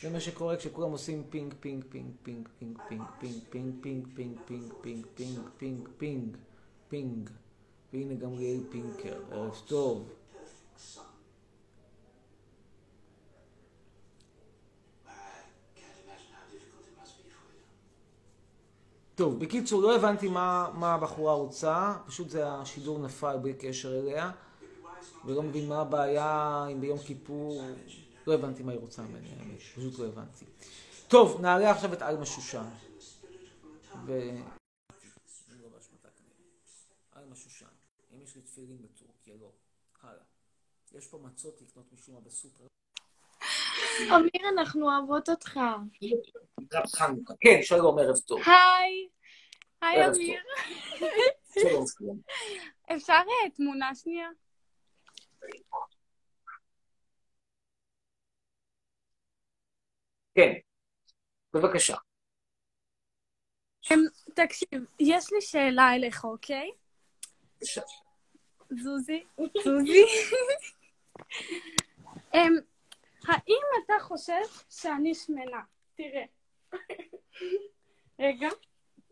זה מה שקורה כשכולם עושים פינג, פינג, פינג, פינג, פינג, פינג, פינג, פינג, פינג, פינג, פינג, פינג, פינג, פינג, פינג, פינג. והנה גם ליאל פינקר, ערב טוב. טוב, בקיצור, לא הבנתי מה, מה הבחורה רוצה, פשוט זה השידור נפל בלי קשר אליה, ולא מבין מה הבעיה אם ביום כיפור, לא הבנתי מה היא רוצה ממני, האמת, פשוט לא הבנתי. טוב, נעלה עכשיו את עלמה שושן. ו... עלמה שושן, אם יש לי תפילין בטורקיה, לא. הלאה. יש פה מצות לקנות משום מה בסופר. אמיר, אנחנו אוהבות אותך. כן, שלום, ערב טוב. היי. היי, אמיר. שלום, שלום. אפשר אה, תמונה שנייה? כן, בבקשה. אמ, תקשיב, יש לי שאלה אליך, אוקיי? בבקשה. זוזי, זוזי. אמ, האם אתה חושב שאני שמנה? תראה. רגע,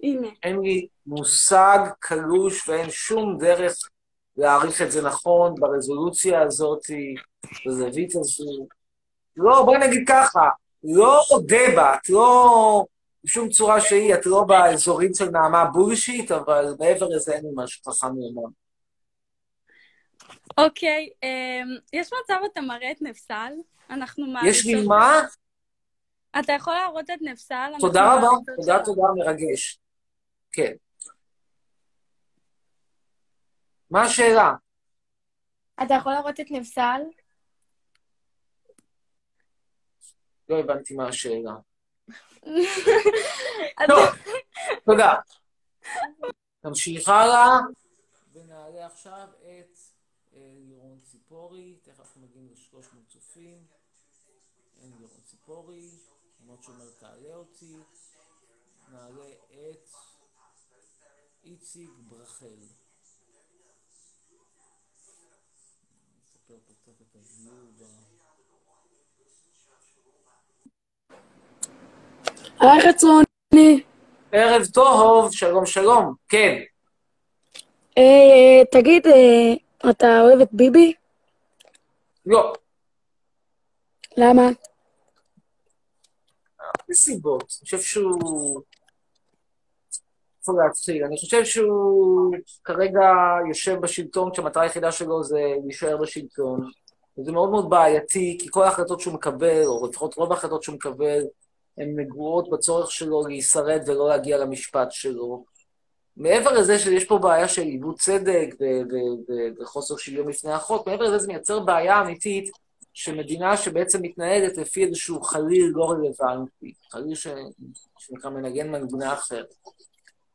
הנה. אין לי מושג קלוש ואין שום דרך להעריך את זה נכון ברזולוציה הזאת, בזווית הזו. לא, בואי נגיד ככה, לא אודה בה, את לא בשום צורה שהיא, את לא באזורים של נעמה בולשיט, אבל מעבר לזה אין לי משהו חכם לומר. אוקיי, אמ, יש מצב אתה מראה את נפסל? אנחנו יש לי מעריצות- מה? אתה יכול להראות את נפסל? תודה רבה, מעריצות תודה. תודה, מרגש. כן. מה השאלה? אתה יכול להראות את נפסל? לא הבנתי מה השאלה. אתה- טוב, תודה. נמשיך הלאה, ונעלה עכשיו את אה, לירון ציפורי, תכף אנחנו מגיעים ל-300 צופים. אין לירון ציפורי, למרות שאומר תעלה אותי. נעלה את איציק ברחל. נספר פה קצת את הדיור היי חצרוני. ערב טוב, שלום שלום, כן. אה, תגיד, אה, אתה אוהב את ביבי? לא, למה? מסיבות. אני חושב שהוא... איפה להתחיל? אני חושב שהוא כרגע יושב בשלטון כשהמטרה היחידה שלו זה להישאר בשלטון. וזה מאוד מאוד בעייתי, כי כל ההחלטות שהוא מקבל, או לפחות רוב ההחלטות שהוא מקבל, הן נגועות בצורך שלו להישרד ולא להגיע למשפט שלו. מעבר לזה שיש פה בעיה של עיוות צדק וחוסר שוויון בפני החוק, מעבר לזה זה מייצר בעיה אמיתית שמדינה שבעצם מתנהלת לפי איזשהו חליל לא רלוונטי, חליל ש... שנקרא מנגן מנגונה אחרת.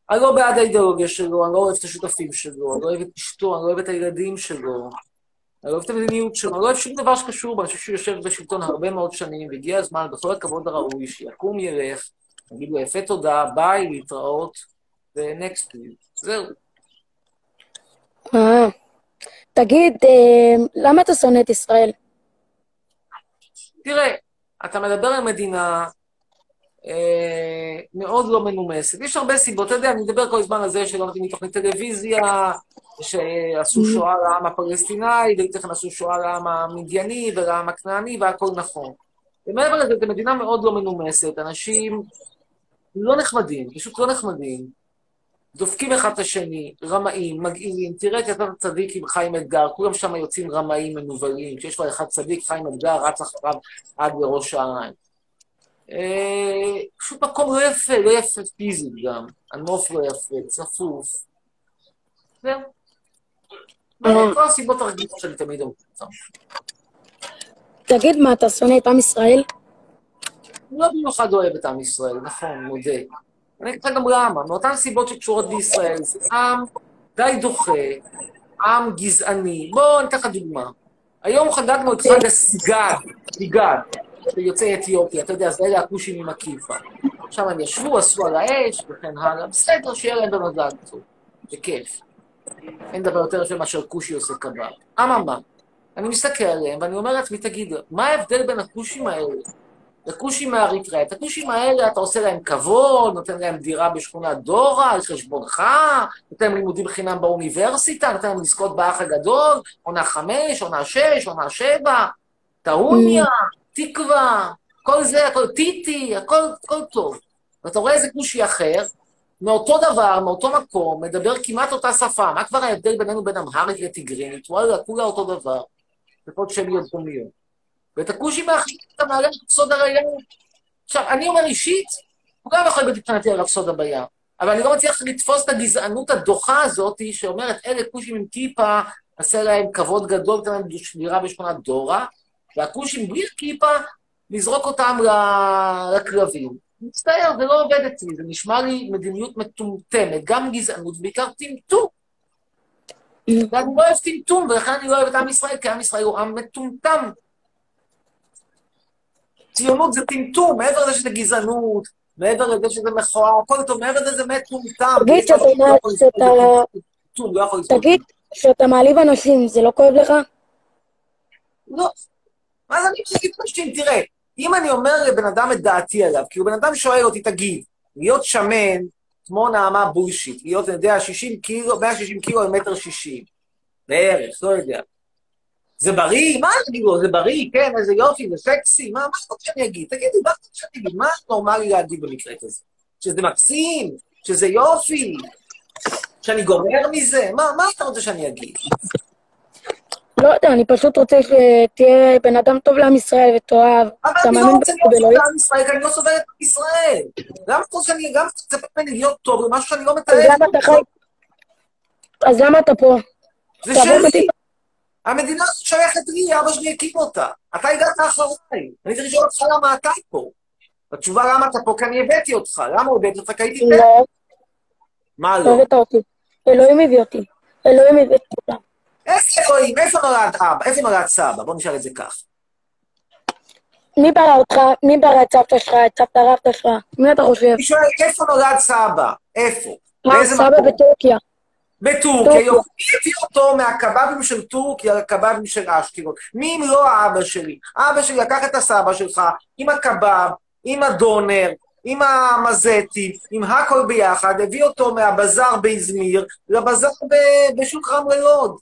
אני לא בעד האידיאולוגיה שלו, אני לא אוהב את השותפים שלו, אני לא אוהב את אשתו, אני לא אוהב את הילדים שלו, אני לא אוהב את המדיניות שלו, אני לא אוהב שום דבר שקשור בו, אני חושב שהוא יושב בשלטון הרבה מאוד שנים, והגיע הזמן, בכל הכבוד הראוי, שיקום, ילך, נגיד לו יפה תודה, ביי, להתראות, ונקסט, זהו. אה. תגיד, אה, למה אתה שונא את ישראל? תראה, אתה מדבר על מדינה אה, מאוד לא מנומסת. יש הרבה סיבות, אתה יודע, אני מדבר כל הזמן על זה שלא נותנים לי תוכנית טלוויזיה, שעשו שואה לעם הפלסטיני, ולפני כן עשו שואה לעם המדייני ולעם הכנעני, והכל נכון. ומעבר לזה, זו מדינה מאוד לא מנומסת, אנשים לא נחמדים, פשוט לא נחמדים. דופקים אחד את השני, רמאים, מגעילים. תראה יתר צדיק עם חיים אתגר, כולם שם יוצאים רמאים, מנוולים. כשיש כבר אחד צדיק, חיים אתגר רץ אחריו עד לראש העין. אה, פשוט מקום לא יפה, לא יפה פיזית גם. הנוף לא יפה, צפוף. זהו. כל הסיבות הרגילות שאני תמיד אומר. תגיד, מה, אתה שונא את עם ישראל? לא במיוחד אוהב את עם ישראל, נכון, מודה. אני אגיד לך גם למה, מאותן סיבות שקשורות בישראל, זה עם די דוחה, עם גזעני. בואו אני אתן לך דוגמה. היום חגגנו את חג הסיגד, סיגד, של יוצאי אתיופיה, אתה יודע, זה אלה הכושים עם הכיפה. עכשיו הם ישבו, עשו על האש וכן הלאה, בסדר, שיהיה להם במזל טוב, זה כיף. אין דבר יותר יפה מאשר כושי עושה קבב. אממה, אני מסתכל עליהם ואני אומר לעצמי, תגיד, מה ההבדל בין הכושים האלה לכושים מאריתריאה. את הכושים האלה אתה עושה להם כבוד, נותן להם דירה בשכונת דורה על חשבונך, נותן להם לימודים חינם באוניברסיטה, נותן להם לזכות באח הגדול, עונה חמש, עונה שש, עונה שבע, טעוניה, תקווה, כל זה, הכל טיטי, הכל, הכל טוב. ואתה רואה איזה כושי אחר, מאותו דבר, מאותו מקום, מדבר כמעט אותה שפה. מה כבר ההבדל בינינו בין אמהרית לטיגרינית? וואלה, כולה אותו דבר. לפחות שמיות דומיות. ואת הכושי מאחרים אתה מעלה את סוד הראייה. עכשיו, אני אומר אישית, הוא גם יכול להיות מבחינתי הרב סודה בים. אבל אני לא מצליח לתפוס את הגזענות הדוחה הזאת, שאומרת, אלה כושים עם כיפה, עשה להם כבוד גדול, תן להם שמירה בשכונת דורה, והכושים בלי כיפה, לזרוק אותם לכלבים. מצטער, זה לא עובד אצלי, זה נשמע לי מדיניות מטומטמת, גם גזענות, בעיקר טמטום. ואני לא אוהב טמטום, ולכן אני לא אוהב את עם ישראל, כי עם ישראל הוא עם מטומטם. ציונות זה טמטום, מעבר לזה שזה גזענות, מעבר לזה שזה מכוער, הכל טוב, מעבר לזה מטומטם. תגיד שאתה לא לסבול שאתה- לא תגיד, כשאתה מעליב אנשים, זה לא כואב לך? לא. אז אני אגיד פשוט, תראה, אם אני אומר לבן אדם את דעתי עליו, כאילו בן אדם שואל אותי, תגיד, להיות שמן, כמו נעמה בולשיט, להיות, אני יודע, 60 קילו, 160 קילו למטר 60, בערך, לא יודע. זה בריא? מה אני אגיד לו? זה בריא, כן, איזה יופי, זה סקסי, מה, מה אתה רוצה שאני אגיד? תגידי, מה אתה רוצה שאני אגיד? מה נורמלי להגיד במקרה כזה? שזה מקסים? שזה יופי? שאני גומר מזה? מה, מה אתה רוצה שאני אגיד? לא יודע, אני פשוט רוצה שתהיה בן אדם טוב לעם ישראל ותאהב. אבל אני לא רוצה להיות? טוב לעם ישראל, כי אני לא סובל את ישראל. למה אתה רוצה שאני, גם מצפה ממני להיות טוב במשהו שאני לא אז מתאר? למה אתה חי? אז למה אתה פה? זה שלי. המדינה שייכת לי, אבא שלי הקים אותה. אתה הגעת אחריי. אני צריך לשאול אותך למה אתה פה. התשובה למה אתה פה, כי אני הבאתי אותך. למה הבאתי אותך? כי הייתי פה. לא, מה לא לא? הבאת אותי. אלוהים הביא אותי. אלוהים הביא אותי. איפה אלוהים? איפה נולד אבא? איפה נולד סבא? בוא נשאל את זה כך. מי ברא אותך? מי ברא את סבתא שלך? את סבתא רבתא שלך? מי אתה חושב? אני שואל, איפה נולד סבא? איפה? באיזה סבא? בטורקיה. בטורקיה, טורקיה. יופי. הביא אותו מהקבבים של טורקיה לקבבים של אשקלון? מי אם לא האבא שלי? אבא שלי לקח את הסבא שלך עם הקבב, עם הדונר, עם המזטי, עם הכל ביחד, הביא אותו מהבזאר באזמיר לבזאר בשוק רמלה לוד.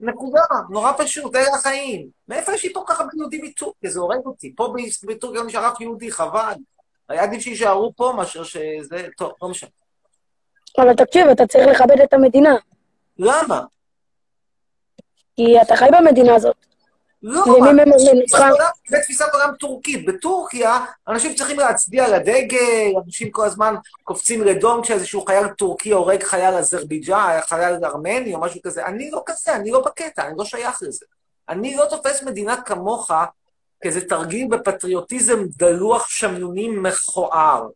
נקודה, נורא פשוט, אלה החיים. מאיפה יש לי פה ככה יהודי מטורקיה? זה הורג אותי. פה בטורקיה לא נשאר אף יהודי, חבל. היה עדיף שיישארו פה מאשר שזה... טוב, לא משנה. אבל תקשיב, אתה צריך לכבד את המדינה. למה? כי אתה חי במדינה הזאת. לא, זה תפיסת עולם טורקית. בטורקיה, אנשים צריכים להצדיע לדגל, אנשים כל הזמן קופצים לדום כשאיזשהו חייל טורקי הורג חייל אזרבייג'ה, חייל ארמני או משהו כזה. אני לא כזה, אני לא בקטע, אני לא שייך לזה. אני לא תופס מדינה כמוך כאיזה תרגיל בפטריוטיזם דלוח שמנוני מכוער.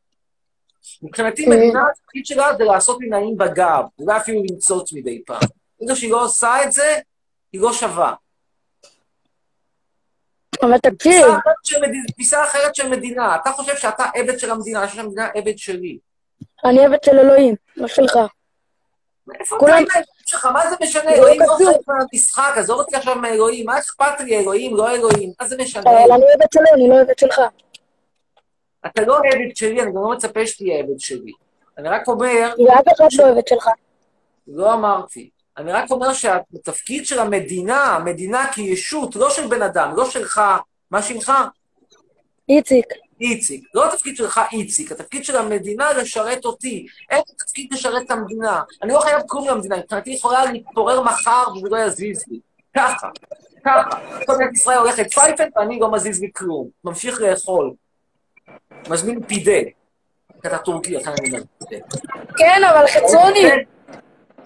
מבחינתי, מדינה, התפקיד שלה זה לעשות לי נעים בגב, אולי אפילו למצוץ מדי פעם. ברגע שהיא לא עושה את זה, היא לא שווה. אבל תקשיב, תפיסה אחרת של מדינה. אתה חושב שאתה עבד של המדינה, אני חושב שהמדינה עבד שלי. אני עבד של אלוהים, לא שלך. מאיפה אתה עם האלוהים שלך? מה זה משנה? לא אלוהים לא. חלק מהמשחק, עזוב אותי עכשיו מאלוהים. מה אכפת לי, אלוהים, לא אלוהים? מה זה משנה? אבל אני עבד שלו, אני לא עבד שלך. אתה לא עבד שלי, אני גם לא מצפה שתהיה עבד שלי. אני רק אומר, ואף אחד לא עבד שלך. לא אמרתי. אני רק אומר שהתפקיד של המדינה, המדינה כישות, לא של בן אדם, לא שלך, מה שמך? איציק, איציק. לא התפקיד שלך איציק, התפקיד של המדינה לשרת אותי. אין תפקיד לשרת את המדינה. אני לא חייב כלום למדינה, מבחינתי יכולה להתפורר מחר וזה לא יזיז לי. ככה, ככה. כל מדינת ישראל הולכת פייפן ואני לא מזיז לי כלום. ממשיך לאכול. מזמין פידה. אתה טורקי, לכן אני אומר פידה. כן, אבל חצרוני,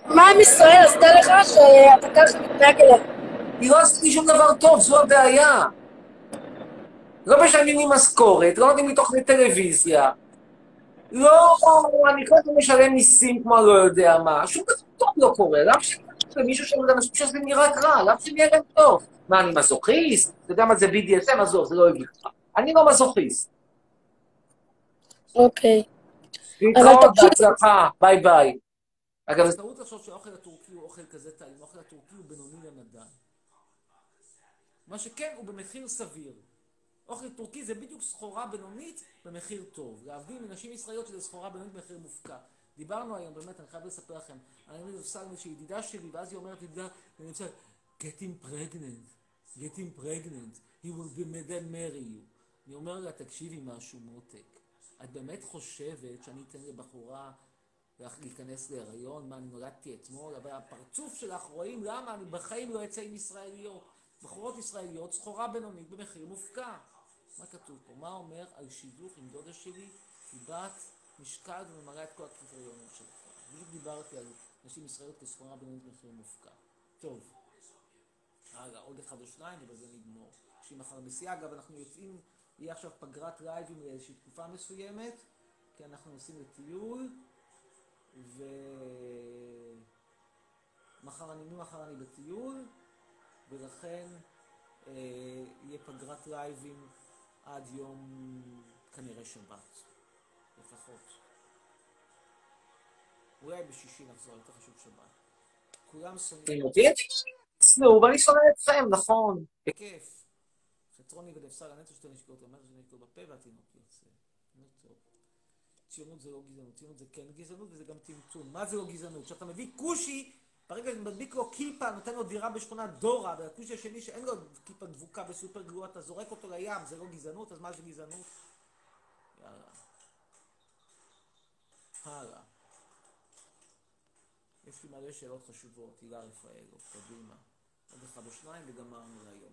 מה עם ישראל עשתה לך שאתה ככה מתנהג אליה? היא לא עשתה לי שום דבר טוב, זו הבעיה. לא משלמים לי משכורת, לא נותנים לי תוכנית טלוויזיה. לא, אני כל הזמן משלם מיסים כמו לא יודע מה. שום דבר טוב לא קורה. למה שמישהו שם לאנשים שזה נראה רע? למה שנראה להם טוב? מה, אני מזוכיסט? אתה יודע מה זה BDSM? עזוב, זה לא לך. אני לא מזוכיסט. אוקיי. להתראות, בהצלחה, ביי ביי. אגב, זה טעות לחשוב שהאוכל הטורקי הוא אוכל כזה טעים. האוכל הטורקי הוא בינוני למדי. מה שכן, הוא במחיר סביר. אוכל טורקי זה בדיוק סחורה בינונית במחיר טוב. להבדיל מנשים ישראליות שזה סחורה בינונית במחיר מופקע. דיברנו היום, באמת, אני חייב לספר לכם, אני אומר לסגנית שהיא ידידה שלי, ואז היא אומרת, ידידה, אני רוצה, get him pregnant, get him pregnant, he will be then marry you. אני אומר לה, תקשיבי משהו, מותק. את באמת חושבת שאני אתן לבחורה להיכנס להיריון? מה, אני נולדתי אתמול? אבל הפרצוף שלך, רואים למה אני בחיים לא אצא עם ישראליות. בחורות ישראליות, סחורה בינונית במחיר מופקע. מה כתוב פה? מה אומר על שידוך עם דודה שלי? היא בת משקל וממלאה את כל הקריטריונים שלך. בדיוק דיברתי על נשים ישראליות כסחורה בינונית במחיר מופקע. טוב. הלאה, עוד אחד או שניים ובזה נגמור. שהיא מחר נסיעה. אגב, אנחנו יוצאים, יהיה עכשיו פגרת לייבים לאיזושהי תקופה מסוימת, כי אנחנו נוסעים לטיול, ומחר אני, ממחר אני בטיול, ולכן אה, יהיה פגרת לייבים עד יום כנראה שבת, לפחות. אולי בשישי נחזור, יותר חשוב שבת. כולם שונאים? תשנאו, ואני שונא אתכם, נכון. בכיף. חצרוני ונפסל הנצח שתי נשקות, אומר שזה נשקות בפה והתינוק יוצא. נו טוב. ציונות זה לא גזענות, ציונות זה כן גזענות וזה גם טמטום. מה זה לא גזענות? כשאתה מביא כושי ברגע שאתה מדביק לו כיפה, נותן לו דירה בשכונת דורה, והכושי השני שאין לו כיפה דבוקה בסופר גרוע, אתה זורק אותו לים, זה לא גזענות, אז מה זה גזענות? יאללה. הלאה. יש לי מלא שאלות חשובות, הילה רפאלוב, קדימה. עוד אחד או שניים וגמרנו להיום.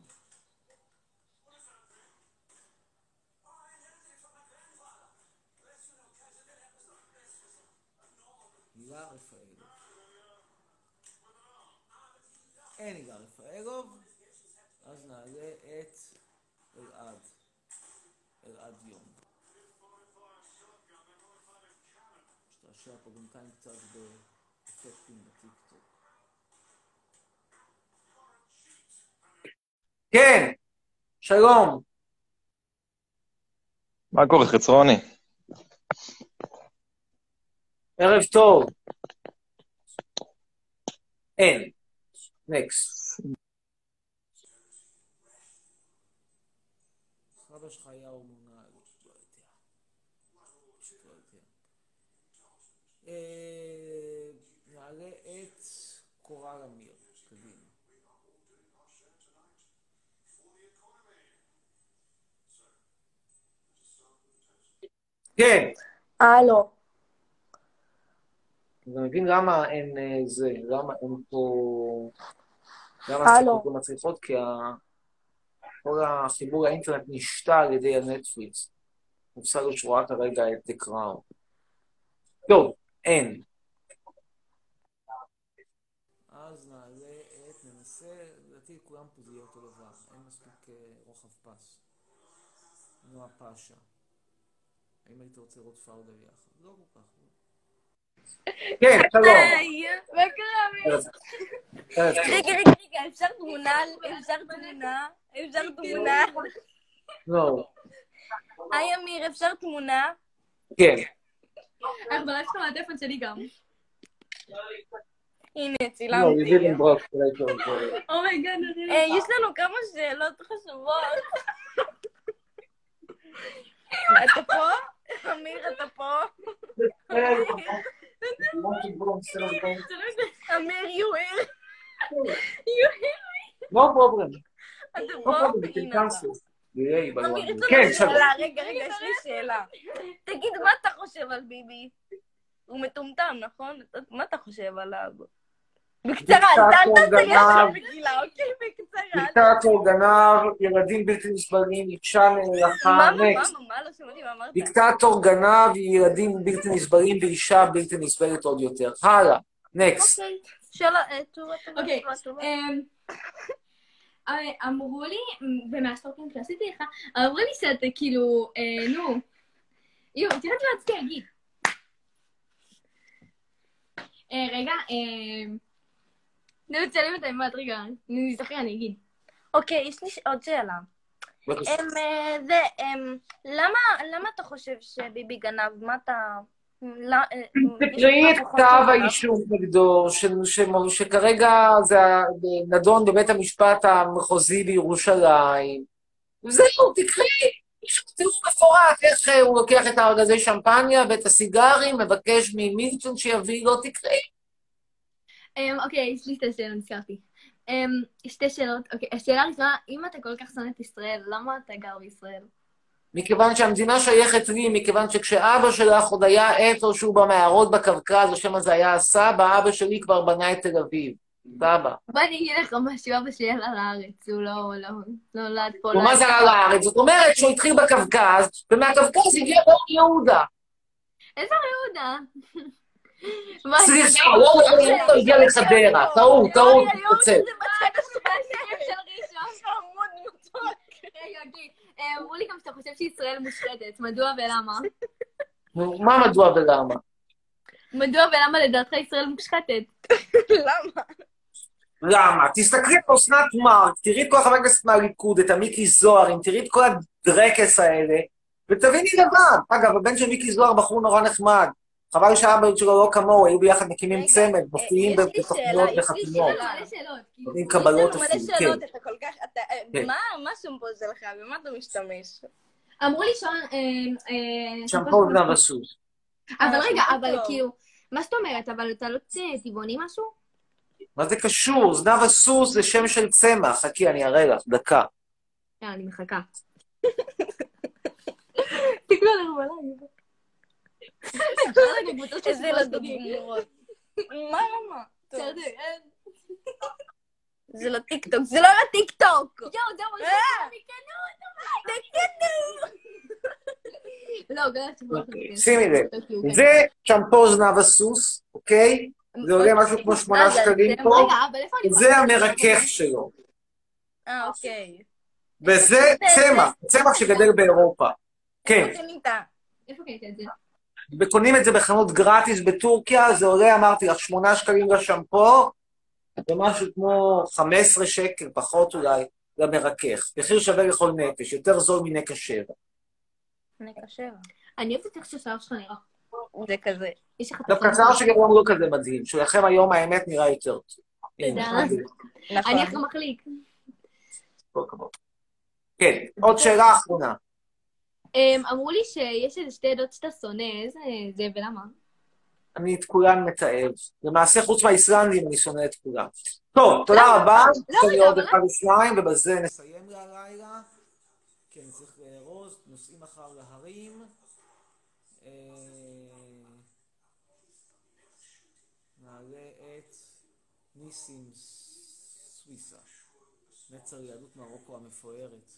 הילה רפאלוב. אין הילה רפאלוב, אז נעלה את אלעד. אלעד יום. השתעשע פה בינתיים קצת באפקטים בטיקטוק. כן, שלום. מה קורה, חצרוני? ערב טוב. אין. נקסט. אבא שלך היה הורמונלי, לא יודע. לא. אה, נעלה את קורל אמיר, קדימה. כן. הלו. אתה מבין למה אין אה, זה, למה אין פה... למה. השיחות לא מצליחות? כי ה- כל החיבור לאינטרנט נשתה על ידי הנטפליקס. לו שהוא ראה כרגע את The Crown. טוב, אין. אז נעלה את, ננסה, לדעתי כולם פה זה יהיה אותו דבר, אין מספיק אה, רוחב פס. נועה פאשה. האם היית רוצה לראות פאודה ביחד? לא כל כך. כן, שלום. מה קרה, ערב טוב. רגע, רגע, רגע, אפשר תמונה? אפשר תמונה? אפשר תמונה? לא, היי, אמיר, אפשר תמונה? כן. איך בלייב שלך מהטלפון שלי גם. הנה, לא, צילמתי. Oh my God, אה, יש לנו כמה שאלות חשובות. אתה פה? אמיר, אתה פה? אמיר, you here? No problem. אתה No פה? problem, we can הנה אתה. cancel. יהיה, אמיר, יש כן, לנו שלום. שאלה. רגע, רגע, יש לי שאלה. תגיד, מה אתה חושב על ביבי? הוא מטומטם, נכון? מה אתה חושב עליו? בקצרה, אל דיקטטור, תעשה לי עכשיו. מגילה, אוקיי? בקצרה. דיקטטור, גנב, ילדים בלתי נסבלים, אישה נאלחה, מה, מה, נקסט. מה, מה, לא שמעתי מה אמרת? דיקטטור, גנב, ילדים בלתי נסבלים ואישה בלתי נסבלת עוד יותר. הלאה, נקסט. אוקיי, שאלה, אה, טובה, טובה, אוקיי. אמ, אה, אמרו לי, ומהסטוקים שעשיתי לך, אמרו לי שאתה כאילו, אה, נו, יואו, תראה מה רציתי להגיד. אה, רגע, אה, נו, תשאלי מתי מה, רגע, אני זוכר, אני אגיד. אוקיי, יש לי עוד שאלה. אה, זה, למה למה אתה חושב שביבי גנב? מה אתה... אה, תקראי את כתב? האישום נגדו, שכרגע זה נדון בבית המשפט המחוזי בירושלים, זהו, תקראי. יש תיאור מפורט, איך אה, הוא לוקח את הארגזי שמפניה ואת הסיגרים, מבקש ממילטון שיביא לו, תקראי. אמ, אוקיי, יש לי שתי שאלות, נזכרתי. אמ, שתי שאלות. אוקיי, השאלה הראשונה, אם אתה כל כך שונא את ישראל, למה אתה גר בישראל? מכיוון שהמדינה שייכת לי, מכיוון שכשאבא שלך עוד היה איפשהו במערות בקווקז, או שמא זה היה הסבא, אבא שלי כבר בנה את תל אביב. סבא. בוא אני אגיד לך משהו, אבא שלי עלה לארץ, הוא לא לא- לא נולד פה. ומה זה עלה לארץ? זאת אומרת שהוא התחיל בקווקז, ומהקווקז הגיע לאור יהודה. איזה יהודה? מה, סליחה, לא אור יהודה הגיע לחדרה. טעות, טעות, מתנצל. אוקיי. אה, אמרו לי גם שאתה חושב שישראל מושחתת, מדוע ולמה? מה מדוע ולמה? מדוע ולמה לדעתך ישראל מושחתת? למה? למה? תסתכלי על אסנת מארק, תראי את כל חברי הכנסת מהליכוד, את המיקי זוהר, אם תראי את כל הדרקס האלה, ותביני לבד. אגב, הבן של מיקי זוהר בחור נורא נחמד. חבל שהאבא שלו לא כמוהו, היו ביחד מקימים צמד, אה, מופיעים יש לי בתוכניות שאלה, יש לי וחתונות. נותנים יש קבלות לנו אפילו, מלא כן. שאלות, אתה כל כך... אה, כן. מה מה השמפו שלך? במה אתה משתמש? אמרו לי שון... אה, אה, שמפו זנב הסוס. אבל רגע, שמפו אבל. כאילו, מה זאת אומרת? אבל אתה לא טבעוני משהו? מה זה קשור? זנב הסוס זה שם של צמח. חכי, אני אראה לך, דקה. אה, אני מחכה. תקנו עלינו בלייב. איזה ילדות גמורות. מה, למה? זה לא טיקטוק, זה לא לטיקטוק! יואו, זהו, זה אה! לא, גלת אוקיי, שימי לב. זה שמפו זנב הסוס, אוקיי? זה עולה משהו כמו שמונה שקלים זה- פה. זה המרכך שלו. אה, אוקיי. וזה צמח, צמח שגדל באירופה. כן? איפה קנית את זה? וקונים את זה בחנות גרטיס בטורקיה, זה עולה, אמרתי לך, שמונה שקלים לשמפו, ומשהו כמו 15 שקל, פחות אולי, למרכך. מחיר שווה לכל נפש, יותר זול מנקע שבע. נקשר. אני אוהבת איך שהשיער שלך נראה. זה כזה. דווקא השיער שלי גם לא כזה מדהים, שלכם היום האמת נראה יותר טוב. תודה. נכון. אני אחרי מחליק. כן, עוד שאלה אחרונה. אמ, אמרו לי שיש איזה שתי עדות שאתה שונא, איזה זה ולמה? אני את כולן מתעב. למעשה, חוץ מהאיסלנדים, אני שונא את כולם. טוב, תודה רבה. לא, יש לי עוד אחד ושניים, ובזה נסיים להלילה. כן, צריך לארוז, נוסעים מחר להרים. אה, נעלה את ניסים סוויסה, נצר יהדות מרוקו המפוארת,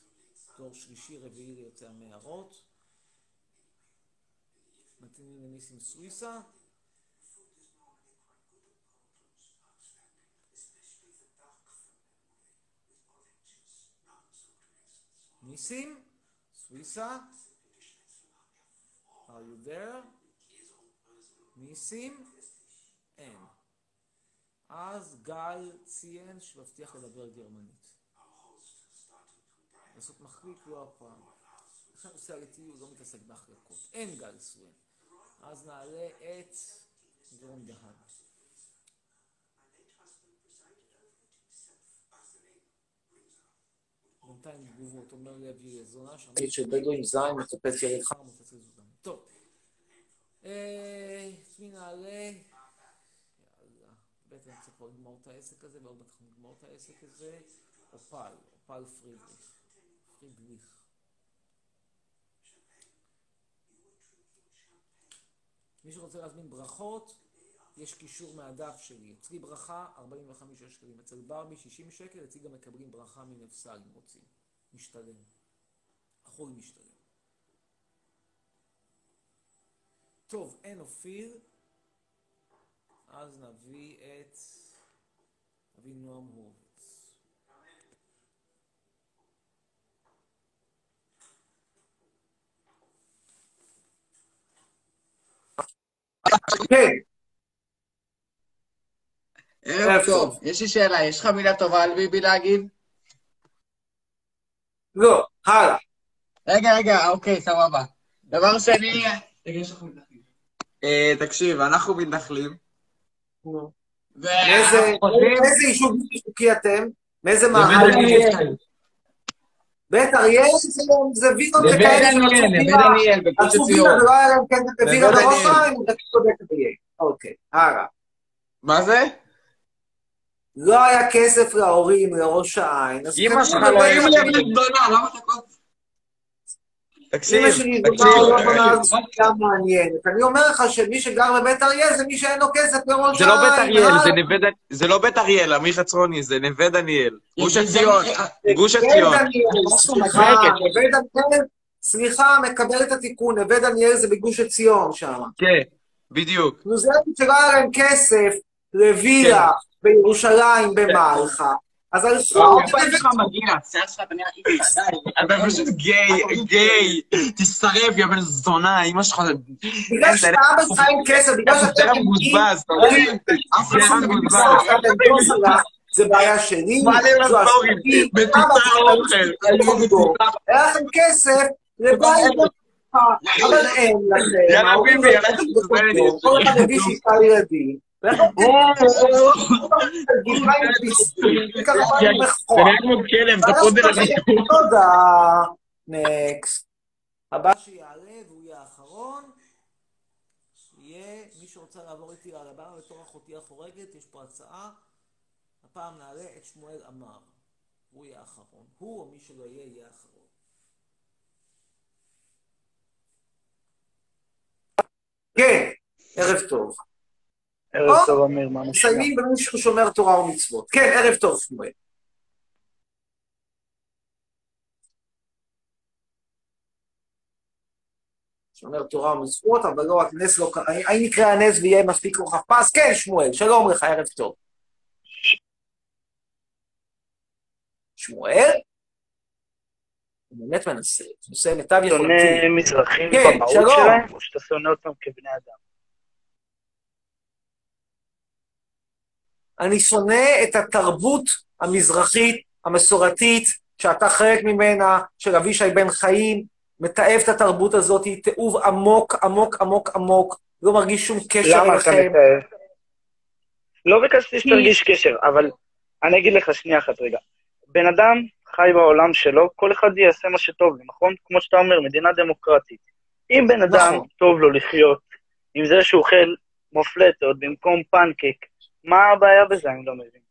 דור שלישי, רביעי ליוצאי המערות. מתאימים לניסים סוויסה. ניסים, סוויסה, are you there? ניסים, אין. אז גל ציין שמבטיח לדבר גרמנית. לעשות מחליק לא הפעם. עכשיו נוסע לטיול, לא מתעסק בהחלקות. אין גל סואן. אז נעלה את דורון דהן. בינתיים תגובות, אומר לי אביר זונה, שמעתי שבדואים זין מטפס ילד חם, מטפס זודם. טוב. אה, את מי נעלה? יאללה. בטח צריך כבר לגמור את העסק הזה, ועוד מעט אנחנו נגמור את העסק הזה. אופל, אופל פרידריך. פרידריך. מי שרוצה להזמין ברכות, יש קישור מהדף שלי. אצלי ברכה, 45 שקלים. אצל ברבי, 60 שקל. אצלי גם מקבלים ברכה ממפסל, אם רוצים. משתלם. אחוי משתלם. טוב, אין אופיר. אז נביא את... נביא נועם הורוביץ. כן, ערב טוב. יש לי שאלה, יש לך מילה טובה על ביבי להגיד? לא, הלאה. רגע, רגע, אוקיי, סבבה. דבר שני... אה, תקשיב, אנחנו מתנחלים. מאיזה יישוב חוקי אתם? מאיזה מעמד? בית אריאל זה- זה וילות וילה- דניאל, בגוש עשו. וילה ולא היה להם נווה בראש דניאל. העין, רצו בית אריאל. אוקיי, הלאה. מה זה? לא היה כסף להורים לראש העין, אז אמא שלך לא היה. בן זונה, למה אתה כל... תקשיב, תקשיב. לא. אני אומר לך שמי שגר בבית אריאל זה מי שאין לו כסף לראש זה לא בית. אריאל, אה? זה לא בית אריאל, אמיר חצרוני, זה נווה דניאל. גוש עציון, גוש עציון. סליחה, מקבל את התיקון, נווה דניאל זה בגוש עציון שם. כן, בדיוק. נו, זה שלא היה להם כסף לווילה בירושלים במלחה. אז מגיע? השיער שלך אתה פשוט גיי, גיי. תשרף, יא בן זונה, אמא שלך... בגלל שלאבא שלך אין כסף, בגלל שאתם זה מבוזבז, אתה יודע? אף אחד לא מבוזבז. זה בעיה שלי, מעלה זו בטיפה אבא שלך אוכל. היה לכם כסף לבית אבל אין לכם. יאללה, ביבי, לא יאללה. כל אחד הביא שישה ילדים. זה. תודה. נקסט. הבא שיעלה והוא יהיה האחרון, יהיה מי שרוצה לעבור איתי על הבא בתור אחותי החורגת, יש פה הצעה. הפעם נעלה את שמואל עמר. הוא יהיה האחרון. הוא או מי שלא יהיה, יהיה האחרון. כן, ערב טוב. ערב טוב, אמיר, מה נשמע? מסיימים במישהו שומר תורה ומצוות. כן, ערב טוב, שמואל. שומר תורה ומצוות, אבל לא רק נס לא קרה. האם יקרה הנס ויהיה מספיק רוחב פס? כן, שמואל, שלום לך, ערב טוב. שמואל? הוא באמת מנסה, הוא עושה מיטב יכולתי. שונא מזרחים כן, במהות שלום. שלהם, או שאתה שונא אותם כבני אדם? אני שונא את התרבות המזרחית, המסורתית, שאתה חלק ממנה, של אבישי בן חיים, מתעב את התרבות הזאת, תיעוב עמוק, עמוק, עמוק, עמוק, לא מרגיש שום קשר למה אתה אליכם. מתאהב? לא ביקשתי שתרגיש קשר, אבל אני אגיד לך שנייה אחת רגע. בן אדם חי בעולם שלו, כל אחד יעשה מה שטוב לו, נכון? כמו שאתה אומר, מדינה דמוקרטית. אם בן אדם נכון. טוב לו לחיות עם זה שהוא אוכל מופלטות במקום פנקק, מה הבעיה בזה? אני לא מבין.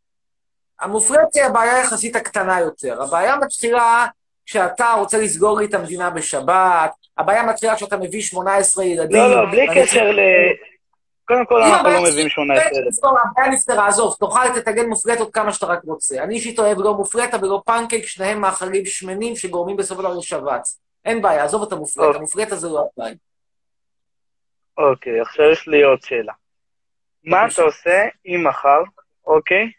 המופרט היא הבעיה היחסית הקטנה יותר. הבעיה מתחילה כשאתה רוצה לסגור לי את המדינה בשבת, הבעיה מתחילה כשאתה מביא 18 ילדים. לא, לא, בלי קשר ל... קודם כל, אנחנו לא מביאים 18 ילדים. הבעיה נפתרה, עזוב, תאכל, תטגן מופלטות כמה שאתה רק רוצה. אני אישית אוהב לא מופלטה ולא פנקייק, שניהם מאכלים שמנים שגורמים בסופו של דבר לשבץ. אין בעיה, עזוב את המופלט, אוקיי. המופלט הזה לא הבעיה. אוקיי, עכשיו יש לי עוד שאלה. מה אתה עושה אם מחר, אוקיי,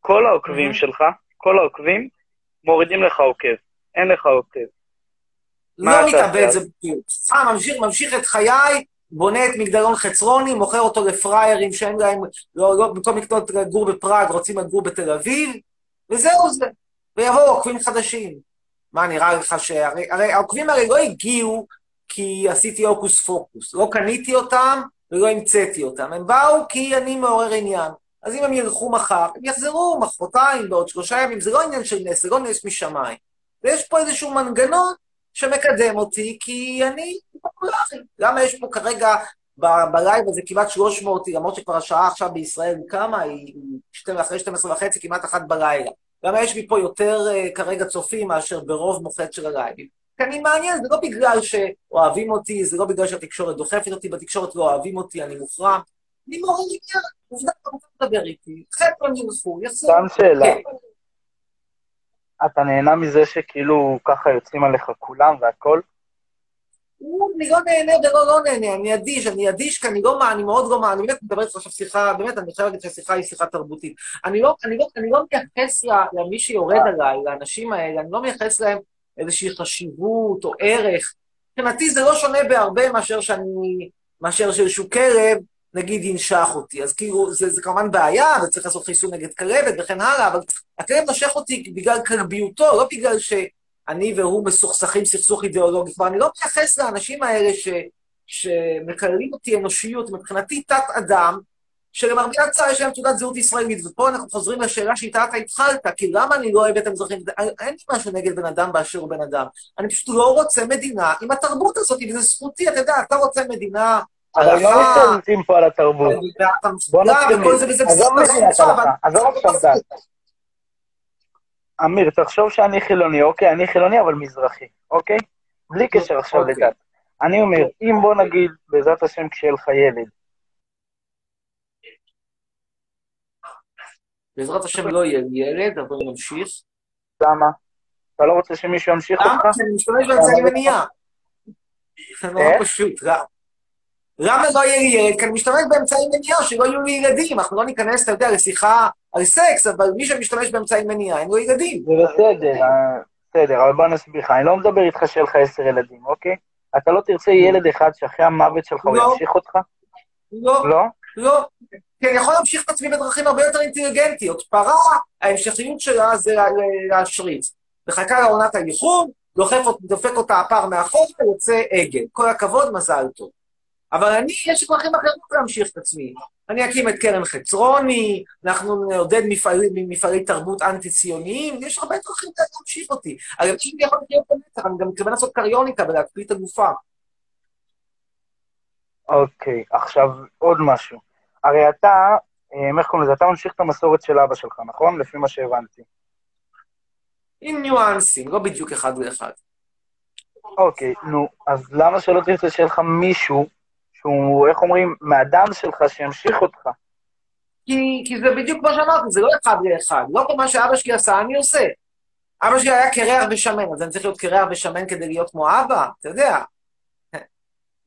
כל העוקבים. שלך, כל העוקבים, מורידים לך עוקב, אין לך עוקב. לא מתאבד? זה בדיוק. אה, ממשיך, ממשיך את חיי, בונה את מגדלון חצרוני, מוכר אותו לפראיירים שאין להם, לא, לא, במקום לקנות לגור בפראג, רוצים לגור בתל אביב, וזהו זה. ויבואו עוקבים חדשים. מה, נראה לך ש... הרי, הרי העוקבים האלה לא הגיעו כי עשיתי הוקוס פוקוס. לא קניתי אותם ולא המצאתי אותם. הם באו כי אני מעורר עניין. אז אם הם ילכו מחר, הם יחזרו מחרתיים, בעוד שלושה ימים. זה לא עניין של נס, זה לא נס משמיים. ויש פה איזשהו מנגנון שמקדם אותי, כי אני פופולרי. למה יש פה כרגע ב- בלייב הזה כמעט 300, למרות שכבר השעה עכשיו בישראל, כמה? היא היא שתי- אחרי 12 וחצי, כמעט אחת בלילה. למה יש לי פה יותר uh, כרגע צופים מאשר ברוב מוחץ של הלייבים? כי אני מעניין, זה לא בגלל שאוהבים אותי, זה לא בגלל שהתקשורת דוחפת אותי, בתקשורת לא אוהבים אותי, אני מוחרם. אני מאוד עניין, עובדה, אתה רוצה לדבר איתי, חבר'ה הם ילכו, יחזרו. סתם שאלה. אתה נהנה מזה שכאילו ככה יוצאים עליך כולם והכל? אני לא נהנה ולא לא נהנה, אני אדיש, אני אדיש כי אני לא, מה- אני מאוד לא, מה- אני באמת מדבר איתך עכשיו שיחה, באמת, אני חייב להגיד שהשיחה היא שיחה תרבותית. אני לא, אני לא, אני לא מייחס למי שיורד עליי, לאנשים האלה, אני לא מייחס להם איזושהי חשיבות או ערך. מבחינתי זה לא שונה בהרבה מאשר שאני, מאשר שאיזשהו כלב, נגיד, ינשך אותי. אז כאילו, זה, זה כמובן בעיה, וצריך לעשות חיסון נגד כלבת וכן הלאה, אבל הכלב נושך אותי בגלל כלביותו, לא בגלל ש... אני והוא מסוכסכים סכסוך אידיאולוגי. כלומר, אני לא מתייחס לאנשים האלה ש, שמקללים אותי אנושיות, מבחינתי תת-אדם, שלמרבה הצער יש להם תעודת זהות ישראלית, ופה אנחנו חוזרים לשאלה שאיתה אתה התחלת, כי למה אני לא אוהב את המזרחים? אין לי משהו נגד בן אדם באשר הוא בן אדם. אני פשוט לא רוצה מדינה עם התרבות הזאת, וזו זכותי, אתה יודע, אתה רוצה מדינה... אבל לא מתכנסים פה על התרבות. בוא נתחיל. וזה עזוב עכשיו דת. אמיר, תחשוב שאני חילוני, אוקיי? אני חילוני אבל מזרחי, אוקיי? בלי קשר עכשיו אוקיי. לדת. אני אומר, אם בוא נגיד, בעזרת השם, כשיהיה לך ילד, בעזרת השם לא יהיה לי ילד, אבל נמשיך. למה? אתה לא רוצה שמישהו ימשיך למה? אותך? כי אני משתמש באמצעי מניעה. זה נורא איך? פשוט, רע. למה לא יהיה לי ילד? כי אני משתמש באמצעי מניעה, שלא יהיו לי ילדים. אנחנו לא ניכנס, אתה יודע, לשיחה על סקס, אבל מי שמשתמש באמצעי מניעה, אין לו ילדים. זה בסדר, אה, בסדר, אבל בוא נסביר לך, אני לא מדבר איתך שיהיה לך עשר ילדים, אוקיי? אתה לא תרצה ילד אחד שאחרי המוות שלך הוא לא. ימשיך אותך? לא, לא? לא. כי אני יכול להמשיך את עצמי בדרכים הרבה יותר אינטליגנטיות. פרה, ההמשכיות שלה זה לה- להשריץ. מחכה לעונת אות- דופק אותה הפר מאחור, יוצא עגל. כל הכבוד, מזל טוב. אבל אני, יש לי דרכים אחרות להמשיך את עצמי. אני אקים את קרן חצרוני, אנחנו נעודד מפעלי, מפעלי תרבות אנטי-ציוניים, יש הרבה דרכים להמשיך אותי. אם אני יכול להיות בנצח, אני גם מתכוון לעשות קריוניקה ולהקפיא את הגופה. אוקיי, עכשיו עוד משהו. הרי אתה, אה, איך קוראים לזה? אתה ממשיך את המסורת של אבא שלך, נכון? לפי מה שהבנתי. עם ניואנסים, לא בדיוק אחד לאחד. אוקיי, נו, אז למה שלא תרצה שיהיה לך מישהו שהוא, איך אומרים, מהדם שלך שימשיך אותך? כי, כי זה בדיוק כמו שאמרתי, זה לא אחד לאחד. לא כל מה שאבא שלי עשה, אני עושה. אבא שלי היה קרח ושמן, אז אני צריך להיות קרח ושמן כדי להיות כמו אבא, אתה יודע.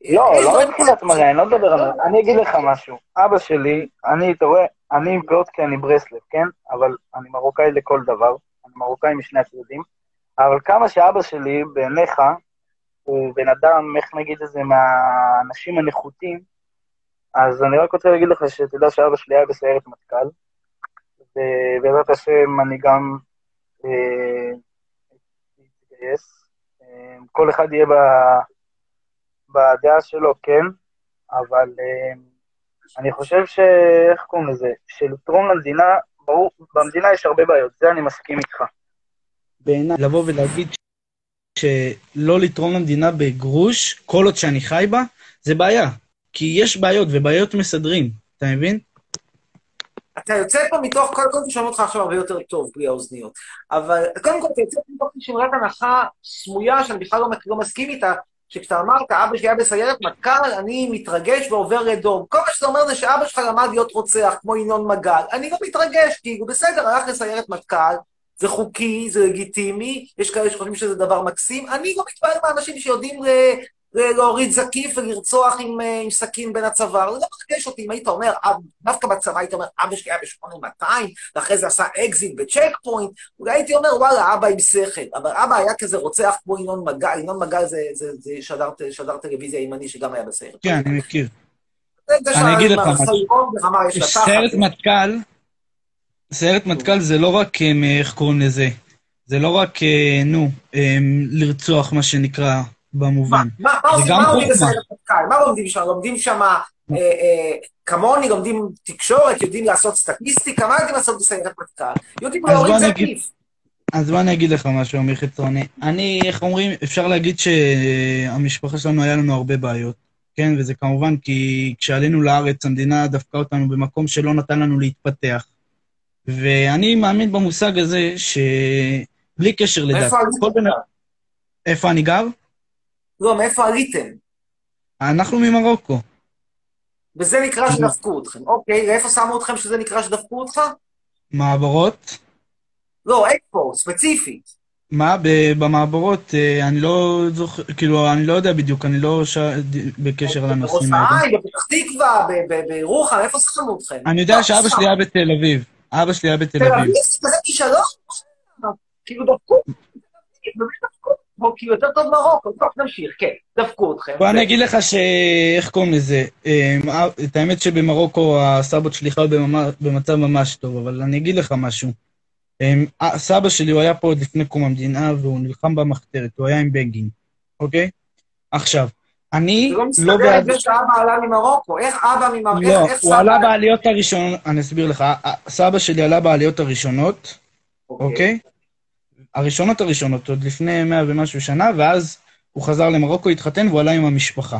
לא, יש לא מבחינת מראה, אני לא מדבר על זה. אני אגיד לך משהו. אבא שלי, אני, אתה רואה, אני עם כי אני ברסלב, כן? אבל אני מרוקאי לכל דבר. אני מרוקאי משני הצדדים. אבל כמה שאבא שלי, בעיניך, הוא בן אדם, איך נגיד את זה, מהאנשים הנחותים, אז אני רק רוצה להגיד לך שתדע שאבא שלי היה בסיירת מטכ"ל, ובעזרת השם אני גם אה, אתגייס. אה, כל אחד יהיה ב... בדעה שלו, כן, אבל אה, אני חושב ש... איך קוראים לזה? שלתרום למדינה, ברור, במדינה יש הרבה בעיות, זה אני מסכים איתך. בעיניי, לבוא ולהגיד שלא לתרום למדינה בגרוש, כל עוד שאני חי בה, זה בעיה. כי יש בעיות, ובעיות מסדרים, אתה מבין? אתה יוצא פה מתוך, קודם כל תשמעו אותך עכשיו הרבה יותר טוב בלי האוזניות, אבל קודם כל אתה יוצא פה מתוך שמרת הנחה סמויה, שאני בכלל לא, לא מסכים איתה, שכשאתה אמרת, אבא שלי היה בסיירת מטכ"ל, אני מתרגש ועובר לדום. כל מה שאתה אומר זה שאבא שלך למד להיות רוצח, כמו ינון מגל. אני לא מתרגש, כי הוא בסדר, הלך לסיירת מטכ"ל, זה חוקי, זה לגיטימי, יש כאלה שחושבים שזה דבר מקסים. אני לא מתפעל מהאנשים שיודעים ל- להוריד זקיף ולרצוח עם, אה, עם סכין בין הצוואר. זה לא מרגש אותי אם היית אומר, "אב- דווקא בצבא היית אומר, אבא שלי היה ב-8200, ואחרי זה עשה אקזיט בצ'ק פוינט, אולי הייתי אומר, וואלה, אבא עם שכל. אבל אבא היה כזה רוצח כמו ינון מגל, ינון מגל זה, זה, זה שדר, שדר טלוויזיה ימני שגם היה בסיירת. כן, אני מכיר. אני אגיד לך משהו. סיירת מטכ"ל, סיירת מטכ"ל זה לא רק, אה, איך קוראים לזה? זה לא רק, אה, נו, לרצוח, מה שנקרא, במובן. מה, מה עושים, מה לומדים. בסיירת מטכ"ל? מה לומדים שם? לומדים שם, אה, אה, כמוני, לומדים תקשורת, יודעים לעשות סטטיסטיקה, מה יודעים לעשות בסיירת מטכ"ל? יודעים להוריד נגיד- זקיף. אז בוא אני אגיד לך משהו, עמיר חצרוני. אני, איך אומרים, אפשר להגיד שהמשפחה שלנו, היה לנו הרבה בעיות, כן? וזה כמובן כי כשעלינו לארץ, המדינה דפקה אותנו במקום שלא נתן לנו להתפתח. ואני מאמין במושג הזה שבלי קשר מאיפה עליתם? כל בן... איפה אני גר? לא, מאיפה עליתם? אנחנו ממרוקו. וזה נקרא שדפקו אתכם. אוקיי, ואיפה שמו אתכם שזה נקרא שדפקו אותך? מעברות. לא, איפה, ספציפית. מה, במעברות, אה, אני לא זוכר, כאילו, אני לא יודע בדיוק, אני לא ש... בקשר בראש לנושאים האלה. העין, בפתח תקווה, בירוחם, איפה שמו אתכם? אני יודע לא, שאבא. שלי היה בתל אביב. אבא שלי היה בתל תל אביב. אביב זה כזה כישלון? כאילו דפקו, באמת דפקו, או כאילו יותר טוב מרוקו, טוב, נמשיך, כן, דפקו אתכם. בוא אני אגיד לך ש... איך קוראים לזה? אמ, את האמת שבמרוקו הסבות שלי חיו במצב ממש טוב, אבל אני אגיד לך משהו. אמ, סבא שלי, הוא היה פה עוד לפני קום המדינה, והוא נלחם במחתרת, הוא היה עם בגין, אוקיי? עכשיו, אני זה לא לא מסתדר עם בעד... זה שאבא עלה ממרוקו. איך אבא ממרוקו? לא, איך הוא עלה בעליות הראשונות, אני אסביר לך. סבא שלי עלה בעליות הראשונות, אוקיי? הראשונות הראשונות, עוד לפני מאה ומשהו שנה, ואז הוא חזר למרוקו, התחתן והוא עלה עם המשפחה.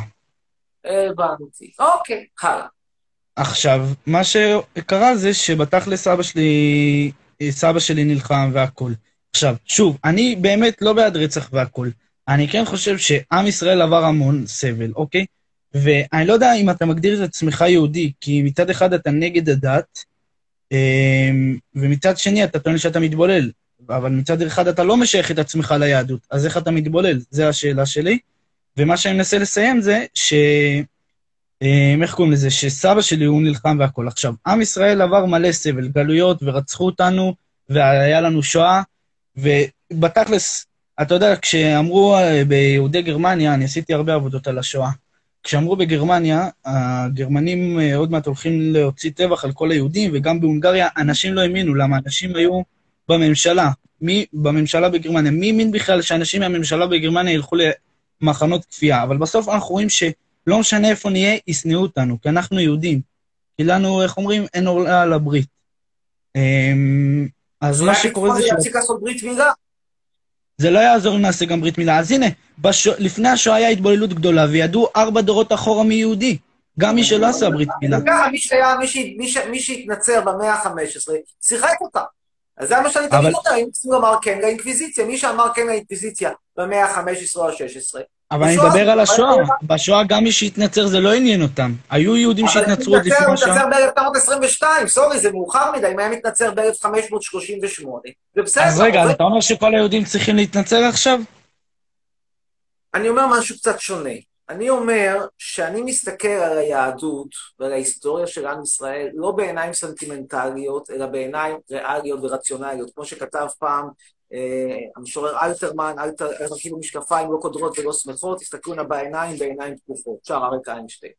הבנתי. אוקיי, הלאה. עכשיו, מה שקרה זה שבתכלס סבא שלי, סבא שלי נלחם והכול. עכשיו, שוב, אני באמת לא בעד רצח והכול. אני כן חושב שעם ישראל עבר המון סבל, אוקיי? ואני לא יודע אם אתה מגדיר את עצמך יהודי, כי מצד אחד אתה נגד הדת, אמ, ומצד שני אתה טוען שאתה מתבולל, אבל מצד אחד אתה לא משייך את עצמך ליהדות, אז איך אתה מתבולל? זו השאלה שלי. ומה שאני מנסה לסיים זה ש... אמ, איך קוראים לזה? שסבא שלי הוא נלחם והכול. עכשיו, עם ישראל עבר מלא סבל, גלויות, ורצחו אותנו, והיה לנו שואה, ובתכלס, אתה יודע, כשאמרו אה, ביהודי גרמניה, אני עשיתי הרבה עבודות על השואה, כשאמרו בגרמניה, הגרמנים אה, עוד מעט הולכים להוציא טבח על כל היהודים, וגם בהונגריה, אנשים לא האמינו, למה אנשים היו בממשלה. מי בממשלה בגרמניה? מי האמין בכלל שאנשים מהממשלה בגרמניה ילכו למחנות כפייה? אבל בסוף אנחנו רואים שלא משנה איפה נהיה, ישנאו אותנו, כי אנחנו יהודים. כי לנו, איך אומרים, אין עולה על הברית. אמ, אז מה שקורה זה ש... אולי להפסיק לעשות ברית מילה. זה לא יעזור אם נעשה גם ברית מילה. אז הנה, בש... לפני השואה היה התבוללות גדולה, וידעו ארבע דורות אחורה מי יהודי. גם מי שלא עשה ברית מילה. ככה, מי שהתנצר במאה ה-15, שיחק אותה. אז זה מה שאני אבל- תמיד אומר, אם צריכים לומר כן לאינקוויזיציה. מי שאמר כן לאינקוויזיציה במאה ה-15 או ה-16, אבל אני מדבר על השואה. אבל- בשואה גם מי שהתנצר זה לא עניין אותם. היו יהודים שהתנצרו עוד אבל לפני הוא השואה. מתנצר ב-1922, סורי, זה מאוחר מדי, אם היה מתנצר ב-1538, זה בסדר. אז רגע, אז אבל- אתה אומר שכל היהודים צריכים להתנצר עכשיו? אני אומר משהו קצת שונה. אני אומר שאני מסתכל על היהדות ועל ההיסטוריה של עם ישראל לא בעיניים סנטימנטליות, אלא בעיניים ריאליות ורציונליות, כמו שכתב פעם אה, המשורר אלתרמן, אל תרכיבו משקפיים לא קודרות ולא שמחות, תסתכלו נא בעיניים בעיניים פקוחות, שר אריק איינשטיין.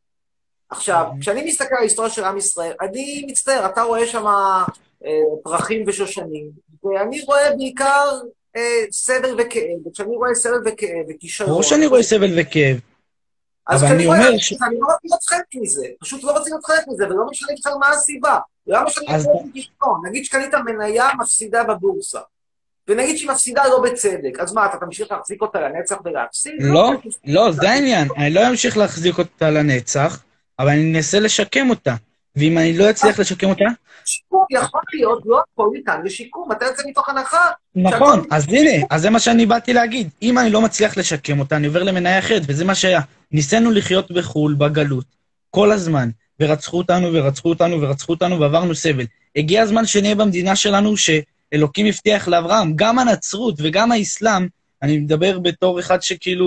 עכשיו, כשאני מסתכל על ההיסטוריה של עם ישראל, אני מצטער, אתה רואה שם אה, פרחים ושושנים, ואני רואה בעיקר אה, סבל וכאב, וכשאני רואה סבל וכאב וכישלון... ברור שאני רואה סבל וכאב. אז את ש- אני לא רוצה להיות חלק מזה, פשוט לא רוצה להיות חלק מזה, ולא משנה בכלל מה הסיבה. למה שאני אז- כישלון? נגיד שקנית מניה מפסידה בבורסה, ונגיד שהיא מפסידה לא בצדק, אז מה, אתה תמשיך להחזיק אותה לנצח ולהפסיד? לא, לא, זה העניין. אני לא אמשיך להחזיק אותה לנצח, אבל אני אנסה לשקם אותה. ואם אני לא אצליח לשקם אותה, שיקום יכול להיות, לא הכל ניתן לשיקום, אתה יוצא מתוך הנחה. נכון, אז הנה, אז זה מה שאני באתי להגיד. אם אני לא מצליח לשקם אותה, אני עובר למניה אחרת, וזה מה שהיה. ניסינו לחיות בחו"ל, בגלות, כל הזמן, ורצחו אותנו, ורצחו אותנו, ורצחו אותנו, ועברנו סבל. הגיע הזמן שנהיה במדינה שלנו, שאלוקים הבטיח לאברהם. גם הנצרות וגם האסלאם, אני מדבר בתור אחד שכאילו,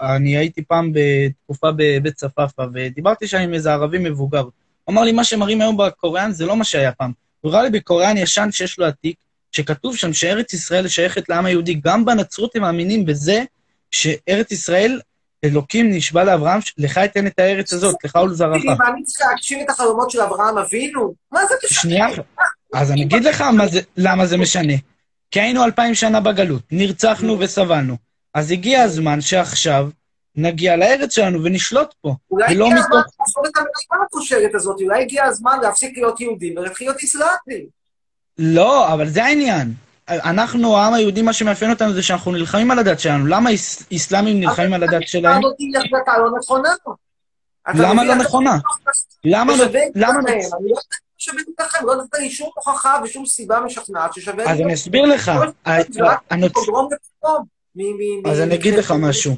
אני הייתי פעם בתקופה בבית צפאפא, ודיברתי שם עם איזה ערבי מבוגר. הוא אמר לי, מה שמראים היום בקוריאן זה לא מה שהיה פעם. הוא הראה לי בקוריאן ישן שיש לו עתיק, שכתוב שם שארץ ישראל שייכת לעם היהודי. גם בנצרות הם מאמינים בזה שארץ ישראל, אלוקים נשבע לאברהם, לך אתן את הארץ הזאת, לך ולזרעך. ואני צריך להגשים את החלומות של אברהם אבינו? מה זה משנה? שנייה, אז אני אגיד לך מה למה זה משנה. כי היינו אלפיים שנה בגלות, נרצחנו וסבלנו. אז הגיע הזמן שעכשיו נגיע לארץ שלנו ונשלוט פה. אולי הגיע הזמן. לעשות את המדינה הכושלת הזאת, אולי הגיע הזמן להפסיק להיות יהודים ולהתחיל להיות אסלאמים. לא, אבל זה העניין. אנחנו, העם היהודי, מה שמאפיין אותנו זה שאנחנו נלחמים על הדת שלנו. למה איס- איסלאמים נלחמים על הדת שלהם? נותן לי החלטה לא נכונה. למה? לא נכונה? למה לא... למה... לא שווה להתנחם, לא נתת לי שום הוכחה ושום סיבה משכנעת ששווה... אז אני אסביר לך. אז אני אגיד לך משהו.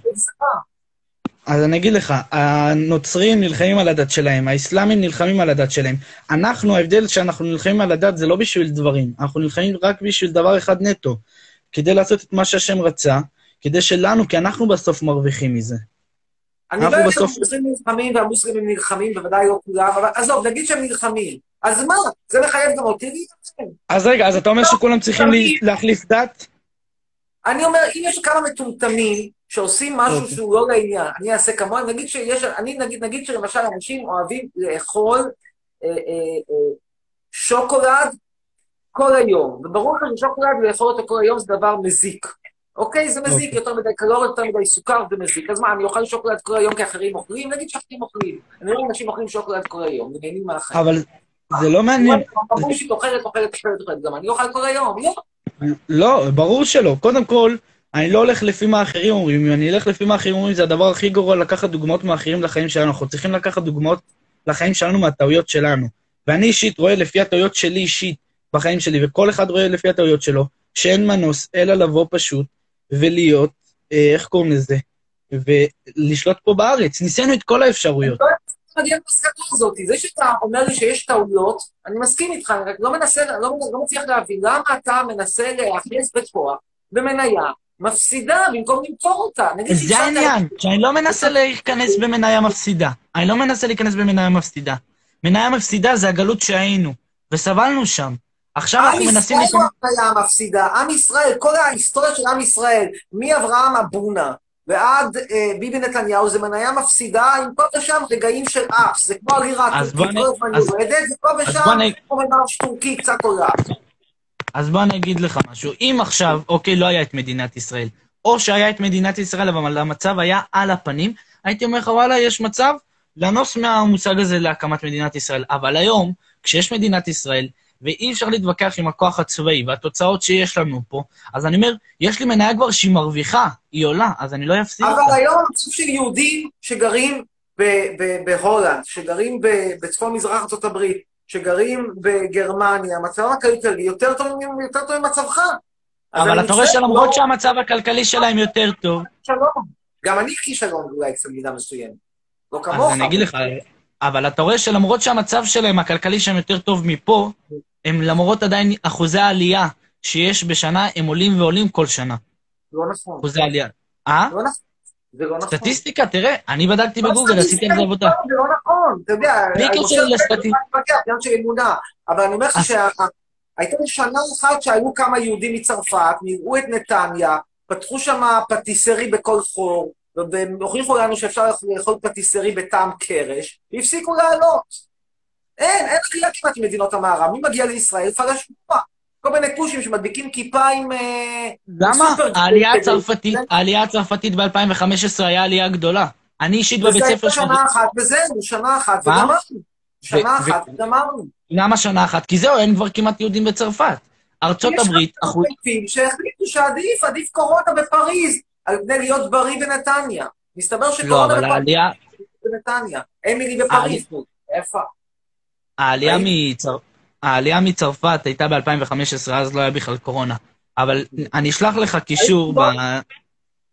אז אני אגיד לך, הנוצרים נלחמים על הדת שלהם, האסלאמים נלחמים על הדת שלהם. אנחנו, ההבדל שאנחנו נלחמים על הדת זה לא בשביל דברים, אנחנו נלחמים רק בשביל דבר אחד נטו, כדי לעשות את מה שהשם רצה, כדי שלנו, כי אנחנו בסוף מרוויחים מזה. אני לא יודע בסוף- נלחמים והמוסלמים נלחמים, בוודאי לא כולם, אבל עזוב, נגיד שהם נלחמים. אז מה? זה מחייב גם אותי להילחם. אז רגע, אז אתה אומר שכולם צריכים לי- להחליף דת? אני אומר, אם יש כמה מטומטמים שעושים משהו אוקיי. שהוא לא לעניין, אני אעשה כמוהם, נגיד שיש, אני נגיד, נגיד שלמשל אנשים אוהבים לאכול אה, אה, אה, שוקולד כל היום, וברור לך ששוקולד לאכול אותו כל היום זה דבר מזיק. אוקיי? זה מזיק, אוקיי. יותר מדי קלוריות, יותר מדי סוכר, זה מזיק. אז מה, אני אוכל שוקולד כל היום כי אחרים אוכלים? נגיד שאחרים אוכלים. אני רואה אנשים אוכלים שוקולד כל היום, ונהנים מהחיים. אבל זה לא מעניין. אמרו שהיא אוכלת, אוכלת, אוכלת, אוכלת, גם אני אוכל כל היום, לא. לא, ברור שלא. קודם כל, אני לא הולך לפי מה האחרים אומרים. אם אני אלך לפי מה האחרים אומרים, זה הדבר הכי גרוע לקחת דוגמאות מאחרים לחיים שלנו. אנחנו צריכים לקחת דוגמאות לחיים שלנו מהטעויות שלנו. ואני אישית רואה לפי הטעויות שלי אישית בחיים שלי, וכל אחד רואה לפי הטעויות שלו, שאין מנוס אלא לבוא פשוט ולהיות, אה, איך קוראים לזה? ולשלוט פה בארץ. ניסינו את כל האפשרויות. מגיע למסקנה הזאת. זה שאתה אומר לי שיש טעויות, אני מסכים איתך, אני רק לא מנסה, לא, לא מצליח להבין למה אתה מנסה להכניס בכוח במניה מפסידה במקום למכור אותה. זה העניין, שאני לא מנסה להיכנס במניה מפסידה. אני לא מנסה להיכנס במניה מפסידה. מניה מפסידה זה הגלות שהיינו, וסבלנו שם. עכשיו עם אנחנו מנסים ישראל להיכנס... הוא היה המפסידה, עם ישראל, כל ההיסטוריה של עם ישראל, מאברהם אבונה ועד אה, ביבי נתניהו, זה מניה מפסידה עם פה ושם רגעים של אפס, זה כמו הלירה הטורקית, כל הזמן יורדת, ופה ושם, כמו ממרש טורקי, קצת עולה. אז בוא אני אגיד לך משהו. אם עכשיו, אוקיי, לא היה את מדינת ישראל, או שהיה את מדינת ישראל, אבל המצב היה על הפנים, הייתי אומר לך, וואלה, יש מצב לנוס מהמושג הזה להקמת מדינת ישראל. אבל היום, כשיש מדינת ישראל, ואי אפשר להתווכח עם הכוח הצבאי והתוצאות שיש לנו פה, אז אני אומר, יש לי מניה כבר שהיא מרוויחה, היא עולה, אז אני לא אפסיד אותה. אבל היום המצב של יהודים שגרים בהולנד, שגרים ב- בצפון מזרח ארצות הברית, שגרים בגרמניה, מצבם הכלכלי יותר טוב יותר טוב ממצבך. אבל אתה רואה שלמרות לא- שהמצב הכלכלי שלהם יותר טוב, שלום. גם אני כישלון אולי אצל מידה מסוימת. לא כמוך. אז אני אגיד לך, אבל אתה רואה שלמרות שהמצב שלהם, הכלכלי שלהם יותר טוב מפה, הם למרות עדיין אחוזי העלייה שיש בשנה, הם עולים ועולים כל שנה. לא נכון. אחוזי העלייה. אה? לא נכון. זה לא נכון. סטטיסטיקה, תראה, אני בדקתי בגוגל, עשיתי על זה עבודה. זה לא נכון, אתה יודע. בלי קשר לסטטיסטיקה. מתווכח, עניין של אמונה. אבל אני אומר לך שהייתה שנה אחת שעלו כמה יהודים מצרפת, נראו את נתניה, פתחו שם פטיסרי בכל חור, והם הוכיחו לנו שאפשר לאכול פטיסרי בטעם קרש, והפסיקו לעלות. אין, אין אכילה כמעט עם מדינות המערב. מי מגיע לישראל? פלשמורה. כל מיני פושים שמדביקים כיפה עם... אה, למה? העלייה הצרפתית, העלייה הצרפתית ב-2015 היה עלייה גדולה. אני אישית וזה בבית הייתה ספר שלי... שנה אחת וזהו, שנה אחת? וגמרנו. שנה אחת וגמרנו. למה שנה אחת? כי זהו, אין כבר כמעט יהודים בצרפת. ארצות הברית, יש אחוז... מחליטים שהחליטו שעדיף, עדיף קורונה בפריז, על פני להיות בריא בנתניה. מסתבר לא, שקורונה בפריז העלייה... בנתניה. אמילי בפריז. איפה? העלייה, ראית? מצר... העלייה מצרפת הייתה ב-2015, אז לא היה בכלל קורונה. אבל אני אשלח לך קישור ב...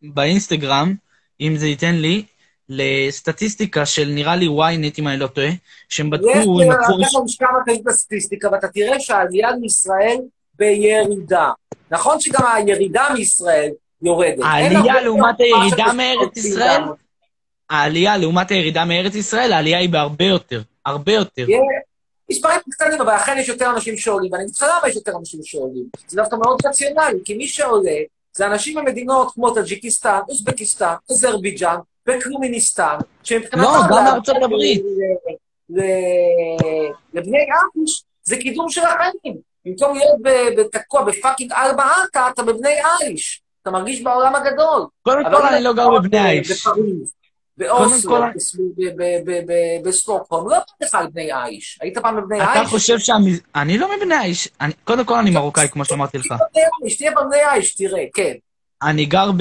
באינסטגרם, אם זה ייתן לי, לסטטיסטיקה של נראה לי ynet, אם אני לא טועה, שהם יש בדקו, הם לקחו... לך לשכה מרכזית בסטטיסטיקה, ואתה תראה שהעלייה מישראל בירידה. נכון שגם הירידה מישראל יורדת. העלייה לעומת הירידה מארץ. ישראל? העלייה לעומת הירידה מארץ ישראל, העלייה היא בהרבה יותר. הרבה יותר. מספרים קטנים, אבל אכן יש יותר אנשים שעולים, ואני לך למה יש יותר אנשים שעולים. זה דווקא מאוד רציונלי, כי מי שעולה זה אנשים ממדינות כמו טאג'יקיסטן, אוזבקיסטן, אזרבייג'אן וקלומיניסטן, שמבחינתם... לא, גם מארצות הברית. לבני אייש זה קידום של החיים. במקום להיות בתקוע בפאקינג ארבע ארטה, אתה בבני אייש. אתה מרגיש בעולם הגדול. קודם כל, אני לא גר בבני האיש. בפריז, באוסלו, כל- בס- ב- ב- ב- ב- בסטוקהולם, לא פעם לך על בני האיש. היית פעם בבני האיש? אתה חושב שהמז... אני לא מבני. אני- קודם כל, אני מרוקאי, כמו שאמרתי לך. תהיה בבני האיש, תראה, כן. אני גר.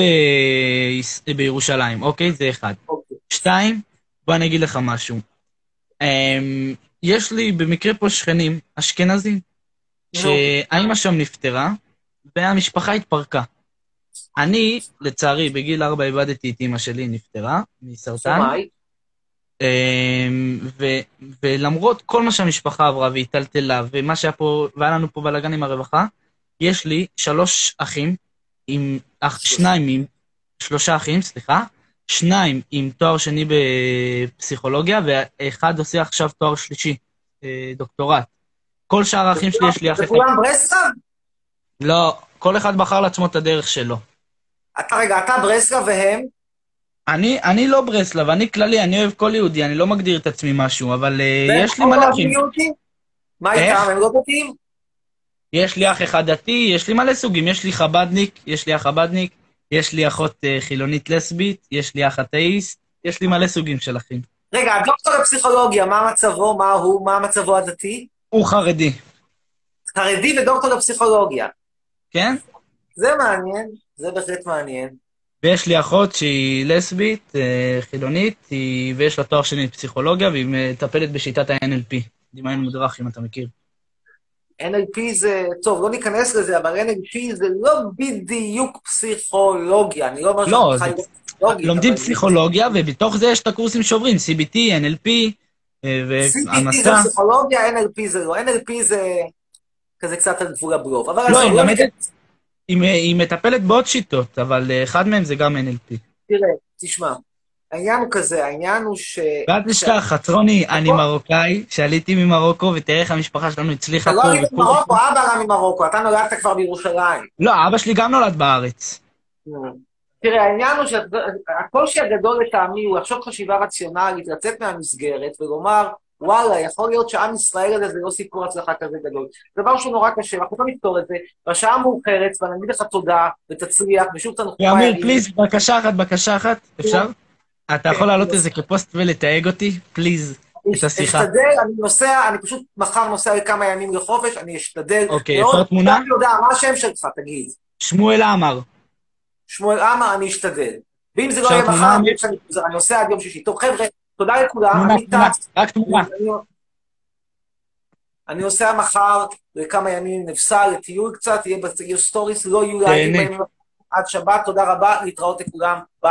בירושלים, אוקיי? זה אחד. אוקיי. שתיים, בוא אני אגיד לך משהו. אמ, יש לי במקרה פה שכנים אשכנזים. שהאימא שם נפטרה, והמשפחה התפרקה. אני, לצערי, בגיל ארבע איבדתי את אימא שלי, נפטרה מסרטן. אמ, ו- ולמרות כל מה שהמשפחה עברה והיא טלטלה, ומה שהיה פה, והיה לנו פה בלאגן עם הרווחה, יש לי שלוש אחים, עם, אח, שניים עם, שלושה אחים, סליחה, שניים עם תואר שני בפסיכולוגיה, ואחד עושה עכשיו תואר שלישי, אה, דוקטורט. כל שאר האחים שלי יש לי אח אחד. וכולם ברסלב? לא, כל אחד בחר לעצמו את הדרך שלו. אתה רגע, אתה ברסלב והם? אני, אני לא ברסלב, אני כללי, אני אוהב כל יהודי, אני לא מגדיר את עצמי משהו, אבל והם יש לי כל מלא אחים. מה? איתם? הם לא דתיים? יש לי אח אחד דתי, יש לי מלא סוגים, יש לי חבדניק, יש לי אח חבדניק, יש לי אחות אה, חילונית לסבית, יש לי אח אתאיסט, יש לי מלא סוגים של אחים. רגע, הדוקטור לפסיכולוגיה, מה מצבו? מה הוא? מה מצבו הדתי? הוא חרדי, חרדי ודוקטור לפסיכולוגיה. כן? זה מעניין, זה בהחלט מעניין. ויש לי אחות שהיא לסבית, אה, חילונית, היא- ויש לה תואר שני בפסיכולוגיה, והיא מטפלת בשיטת ה-NLP. דמיון מודרך, אם אתה מכיר. NLP זה, טוב, לא ניכנס לזה, אבל NLP זה לא בדיוק פסיכולוגיה. אני לא אומר לא, שאני זה- חי פסיכולוגית, לומדים פסיכולוגיה, ובתוך זה יש את הקורסים שעוברים, CBT, NLP, אה, CBT זה והמסע. פסיכולוגיה, NLP זה לא. NLP זה כזה קצת על גבול הבלוף. אבל לא, היא לא מלמדת-. היא היא מטפלת בעוד שיטות, אבל אה, אחד מהם זה גם NLP. תראה, תשמע, העניין הוא כזה, העניין הוא ש... ואל תשכח, חצרוני, אני מרוקאי, שעליתי ממרוקו, ותראה איך המשפחה שלנו הצליחה אתה פה. לא היית ופה. ממרוקו, אבא עלה ממרוקו, אתה נולדת כבר בירושלים. לא, אבא שלי גם נולד בארץ. תראה, העניין הוא שהקושי הגדול לטעמי הוא לחשוב חשיבה רציונלית, לצאת מהמסגרת ולומר, וואלה, יכול להיות שעם ישראל הזה זה לא סיפור הצלחה כזה גדול. דבר שהוא נורא קשה, אנחנו לא נפתור את זה, בשעה מאוחרת, ואני אגיד לך תודה, ותצליח, ושוב תנחומיי. ואמיר, אני- פליז, בקשה אחת, בקשה אחת, אפשר? אתה יכול להעלות את זה כפוסט ולתייג אותי? פליז, את השיחה. אשתדל, אני נוסע, אני פשוט מחר נוסע לכמה ימים לחופש, אני אשתדל. אוקיי. אפשר תמונה? אני יודע, מה השם שלך, תגיד. שמואל עמר. שמואל עמר, אני אשתדל. ואם זה לא יהיה מחר, אני נוסע עד יום שישי. טוב, חבר'ה, תודה לכולם, אני טס. רק תמונה. אני- נוסע מחר לכמה ימים נפסל, לטיול קצת, יהיה ב- יהיו stories, לא יהיו לייקים עד שבת, תודה רבה, להתראות לכולם, ביי.